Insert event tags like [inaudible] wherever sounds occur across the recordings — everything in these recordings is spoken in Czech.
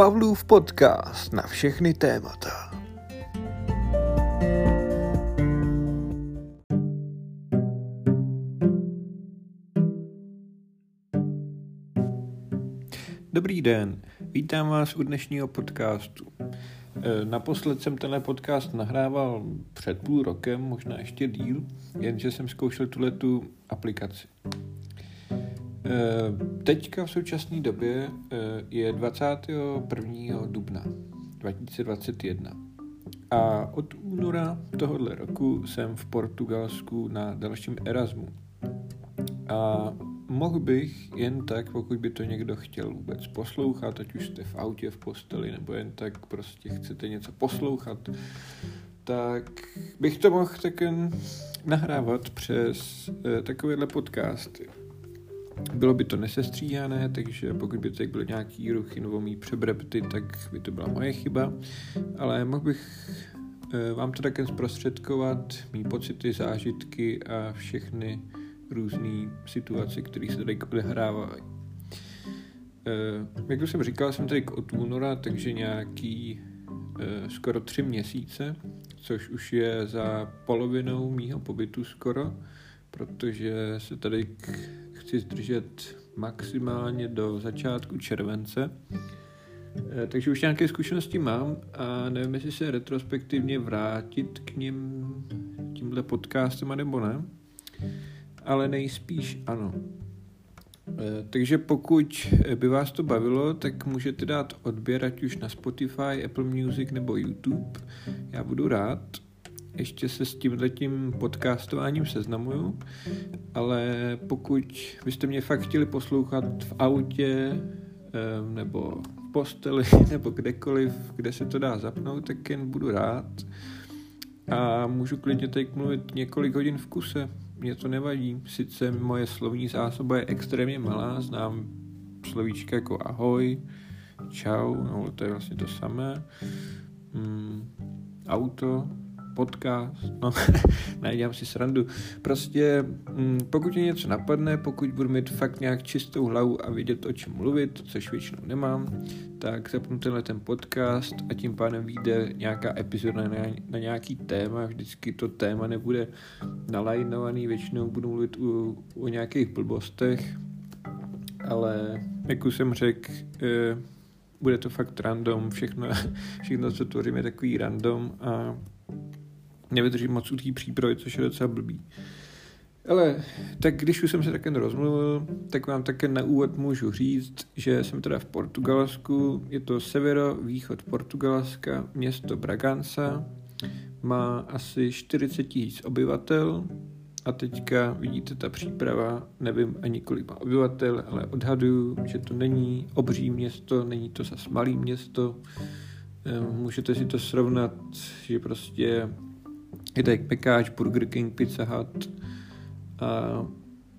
Pavlův podcast na všechny témata. Dobrý den, vítám vás u dnešního podcastu. E, naposled jsem tenhle podcast nahrával před půl rokem, možná ještě díl, jenže jsem zkoušel tuhle tu aplikaci. Eh, teďka v současné době eh, je 21. dubna 2021 a od února tohohle roku jsem v Portugalsku na dalším Erasmu. A mohl bych jen tak, pokud by to někdo chtěl vůbec poslouchat, ať už jste v autě, v posteli, nebo jen tak prostě chcete něco poslouchat, tak bych to mohl tak nahrávat přes eh, takovéhle podcasty. Bylo by to nesestříhané, takže pokud by teď byly nějaký ruchy nebo mý přebrepty, tak by to byla moje chyba, ale mohl bych eh, vám to také zprostředkovat, mý pocity, zážitky a všechny různé situace, které se tady odehrávají. Eh, jak už jsem říkal, jsem tady od února, takže nějaký eh, skoro tři měsíce, což už je za polovinou mýho pobytu skoro, protože se tady chci zdržet maximálně do začátku července. Eh, takže už nějaké zkušenosti mám a nevím, jestli se retrospektivně vrátit k ním tímhle podcastem, nebo ne. Ale nejspíš ano. Eh, takže pokud by vás to bavilo, tak můžete dát odběr ať už na Spotify, Apple Music nebo YouTube. Já budu rád ještě se s tímhletím podcastováním seznamuju, ale pokud byste mě fakt chtěli poslouchat v autě nebo v posteli [laughs] nebo kdekoliv, kde se to dá zapnout, tak jen budu rád a můžu klidně teď mluvit několik hodin v kuse. Mně to nevadí. Sice moje slovní zásoba je extrémně malá, znám slovíčka jako ahoj, čau, no to je vlastně to samé. Hmm, auto, podcast, no, [laughs] nedělám si srandu. Prostě mm, pokud mě něco napadne, pokud budu mít fakt nějak čistou hlavu a vědět, o čem mluvit, což většinou nemám, tak zapnu tenhle ten podcast a tím pádem vyjde nějaká epizoda na, na nějaký téma. Vždycky to téma nebude nalajnovaný, většinou budu mluvit u, o nějakých blbostech, ale jak už jsem řekl, e, bude to fakt random, všechno, [laughs] všechno co tvořím je takový random a nevydržím moc u té přípravy, což je docela blbý. Ale tak když už jsem se také rozmluvil, tak vám také na úvod můžu říct, že jsem teda v Portugalsku, je to severo-východ Portugalska, město Bragança, má asi 40 tisíc obyvatel. A teďka vidíte ta příprava, nevím ani kolik má obyvatel, ale odhaduju, že to není obří město, není to zas malý město, ehm, můžete si to srovnat, že prostě je to jak Pekáč, Burger King, Pizza Hut a,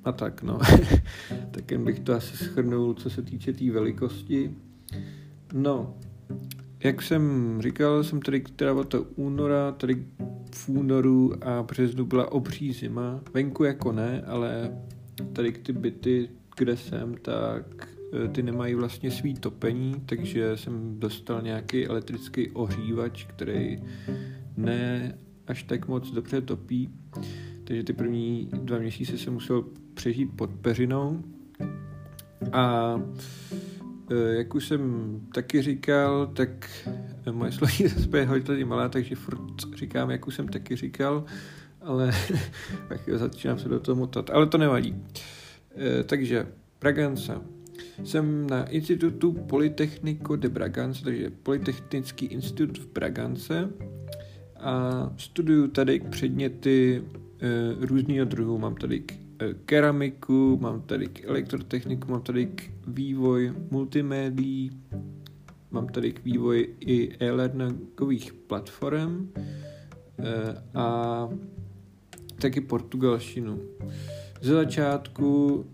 a tak, no. [laughs] tak jen bych to asi schrnul, co se týče té tý velikosti. No, jak jsem říkal, jsem tady teda toho února, tady v únoru a březnu byla obří zima. Venku jako ne, ale tady ty byty, kde jsem, tak e, ty nemají vlastně svý topení, takže jsem dostal nějaký elektrický ohřívač, který ne až tak moc dobře topí. Takže ty první dva měsíce jsem musel přežít pod peřinou. A e, jak už jsem taky říkal, tak moje sloví [laughs] zase je hodně malá, takže furt říkám, jak už jsem taky říkal, ale [laughs] tak začínám se do toho motat. Ale to nevadí. E, takže Braganza. Jsem na institutu Politecnico de Braganza, takže Politechnický institut v Bragance a studuju tady předměty e, různého druhu. Mám tady k, e, keramiku, mám tady elektrotechniku, mám tady vývoj multimédií, mám tady k vývoj i e-learningových platform e, a taky portugalštinu. Ze začátku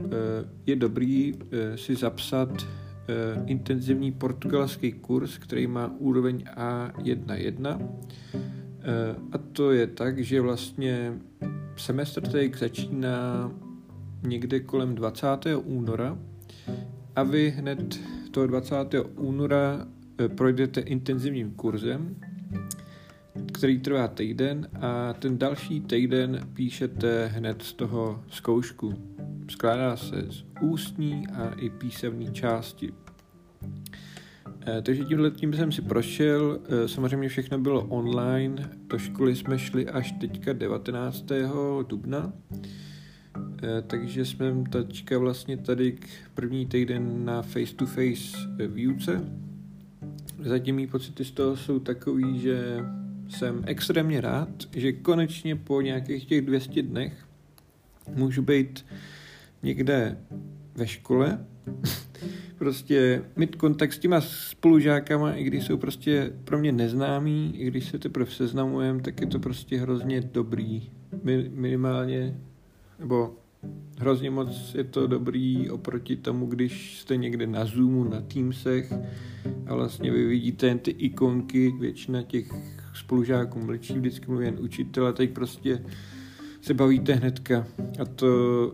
je dobrý si zapsat intenzivní portugalský kurz, který má úroveň A1.1 Eh, a to je tak, že vlastně semestr teď začíná někde kolem 20. února a vy hned toho 20. února projdete intenzivním kurzem, který trvá týden a ten další týden píšete hned z toho zkoušku. Skládá se z ústní a i písemné části. Eh, takže tímhle tím jsem si prošel, eh, samozřejmě všechno bylo online, do školy jsme šli až teďka 19. dubna, eh, takže jsme teďka vlastně tady k první týden na face-to-face výuce. Zatím mý pocity z toho jsou takový, že jsem extrémně rád, že konečně po nějakých těch 200 dnech můžu být někde ve škole, [laughs] prostě mít kontakt s těma spolužákama, i když jsou prostě pro mě neznámí, i když se teprve seznamujeme, tak je to prostě hrozně dobrý. minimálně, nebo hrozně moc je to dobrý oproti tomu, když jste někde na Zoomu, na Teamsech a vlastně vy vidíte jen ty ikonky, většina těch spolužáků mlčí, vždycky mluví jen učitel a teď prostě se bavíte hnedka a to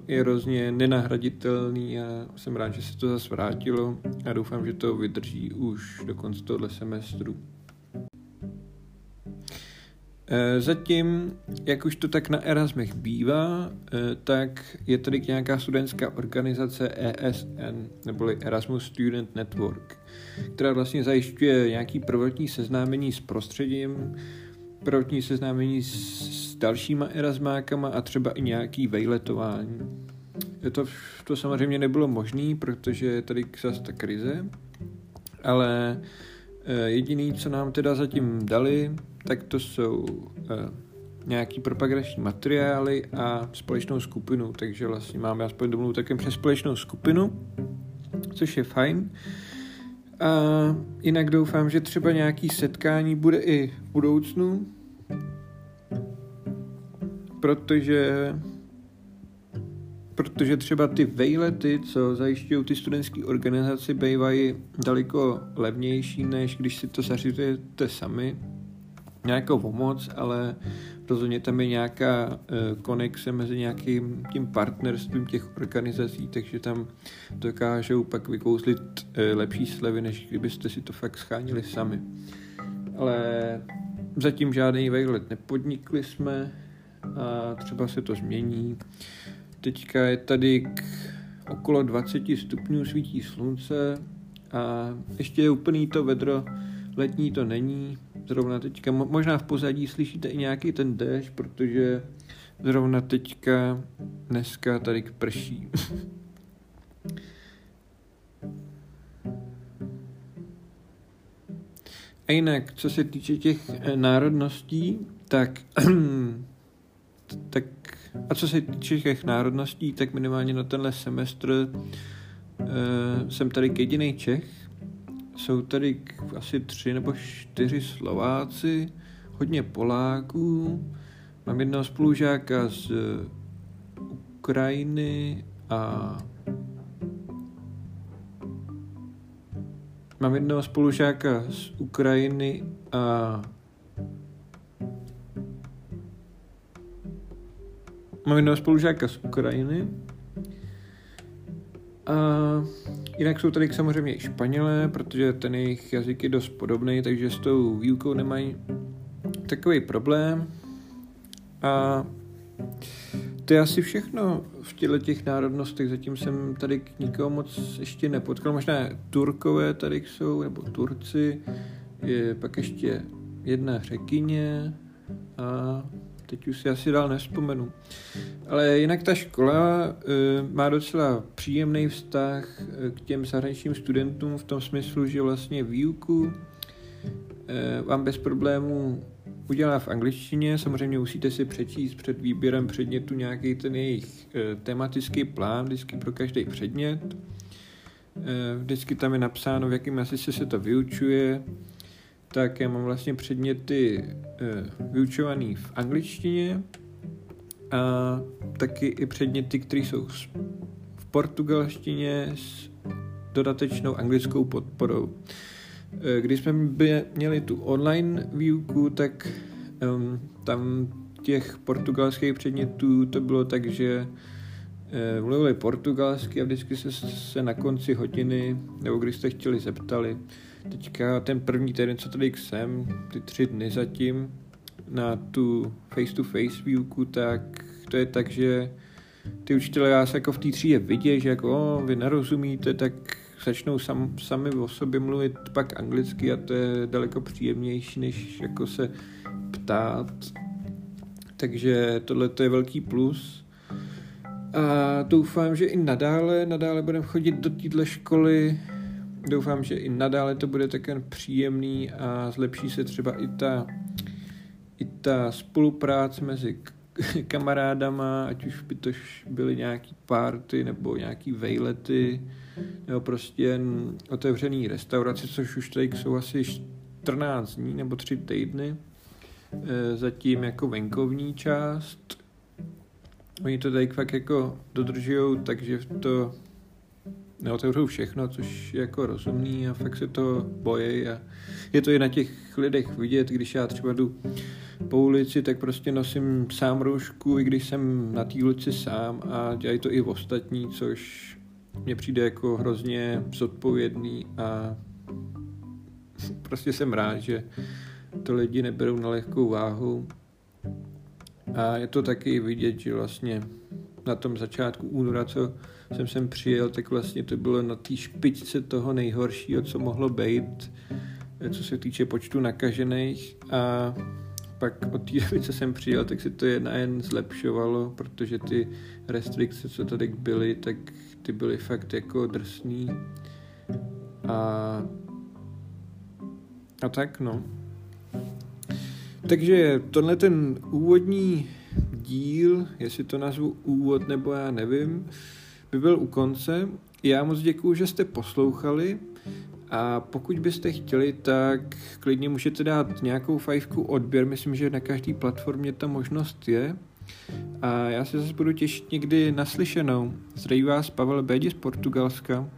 je hrozně nenahraditelný a jsem rád, že se to zase vrátilo a doufám, že to vydrží už do konce tohle semestru. E, zatím, jak už to tak na Erasmech bývá, e, tak je tady nějaká studentská organizace ESN, neboli Erasmus Student Network, která vlastně zajišťuje nějaký prvotní seznámení s prostředím, prvotní seznámení s dalšíma Erasmákama a třeba i nějaký vejletování. To, to samozřejmě nebylo možné, protože je tady zase ta krize, ale eh, jediný, co nám teda zatím dali, tak to jsou eh, nějaký propagační materiály a společnou skupinu, takže vlastně máme aspoň domluvu také přes společnou skupinu, což je fajn. A jinak doufám, že třeba nějaký setkání bude i v budoucnu, protože protože třeba ty vejlety, co zajišťují ty studentské organizace, bývají daleko levnější, než když si to zařizujete sami. Nějakou pomoc, ale rozhodně tam je nějaká uh, konexe mezi nějakým tím partnerstvím těch organizací, takže tam dokážou pak vykouzlit uh, lepší slevy, než kdybyste si to fakt schánili sami. Ale zatím žádný vejlet nepodnikli jsme, a třeba se to změní. Teďka je tady k okolo 20 stupňů svítí slunce a ještě je úplný to vedro, letní to není, zrovna teďka, možná v pozadí slyšíte i nějaký ten déšť, protože zrovna teďka dneska tady k prší. [laughs] A jinak, co se týče těch eh, národností, tak [clears throat] tak a co se týče těch národností, tak minimálně na tenhle semestr uh, jsem tady k jediný Čech. Jsou tady asi tři nebo čtyři Slováci, hodně Poláků. Mám jednoho spolužáka z Ukrajiny a mám jednoho spolužáka z Ukrajiny a Mám jednoho spolužáka z Ukrajiny. A jinak jsou tady samozřejmě i Španělé, protože ten jejich jazyk je dost podobný, takže s tou výukou nemají takový problém. A to je asi všechno v těchto těch národnostech. Zatím jsem tady k nikomu moc ještě nepotkal. Možná Turkové tady jsou, nebo Turci. Je pak ještě jedna řekyně a teď už si asi dál nespomenu. Ale jinak ta škola uh, má docela příjemný vztah eh, k těm zahraničním studentům v tom smyslu, že vlastně výuku uh, vám bez problémů udělá v angličtině. Samozřejmě musíte si přečíst před výběrem předmětu nějaký ten jejich uh, tematický plán, vždycky pro každý předmět. Uh, vždycky tam je napsáno, v jakém jazyce se to vyučuje, tak já mám vlastně předměty uh, vyučovaný v angličtině a taky i předměty, které jsou v portugalštině s dodatečnou anglickou podporou. Uh, když jsme měli tu online výuku, tak um, tam těch portugalských předmětů to bylo tak, že uh, mluvili portugalsky a vždycky se, se na konci hodiny, nebo když jste chtěli zeptali, teďka ten první týden, co tady jsem, ty tři dny zatím, na tu face-to-face výuku, tak to je tak, že ty učitelé vás jako v té třídě vidí, že jako o, vy nerozumíte, tak začnou sam, sami o sobě mluvit pak anglicky a to je daleko příjemnější, než jako se ptát. Takže tohle to je velký plus. A doufám, že i nadále, nadále budeme chodit do téhle školy. Doufám, že i nadále to bude také příjemný a zlepší se třeba i ta, i ta spolupráce mezi [laughs] kamarádama, ať už by to byly nějaký party nebo nějaký vejlety, nebo prostě jen otevřený restaurace, což už tady jsou asi 14 dní nebo 3 týdny. E, zatím jako venkovní část. Oni to tady fakt jako dodržují, takže to neotevřou všechno, což je jako rozumný a fakt se to bojí a je to i na těch lidech vidět, když já třeba jdu po ulici, tak prostě nosím sám roušku, i když jsem na té ulici sám a dělají to i v ostatní, což mně přijde jako hrozně zodpovědný a prostě jsem rád, že to lidi neberou na lehkou váhu. A je to taky vidět, že vlastně na tom začátku února, co jsem sem přijel, tak vlastně to bylo na té špičce toho nejhoršího, co mohlo být, co se týče počtu nakažených a pak od té doby, co jsem přijel, tak se to jedna jen zlepšovalo, protože ty restrikce, co tady byly, tak ty byly fakt jako drsný. A, a tak no. Takže tohle ten úvodní díl, jestli to nazvu úvod nebo já nevím, by byl u konce. Já moc děkuju, že jste poslouchali. A pokud byste chtěli, tak klidně můžete dát nějakou fajfku odběr. Myslím, že na každé platformě ta možnost je. A já se zase budu těšit někdy naslyšenou. Zdraví vás Pavel Bédi z Portugalska.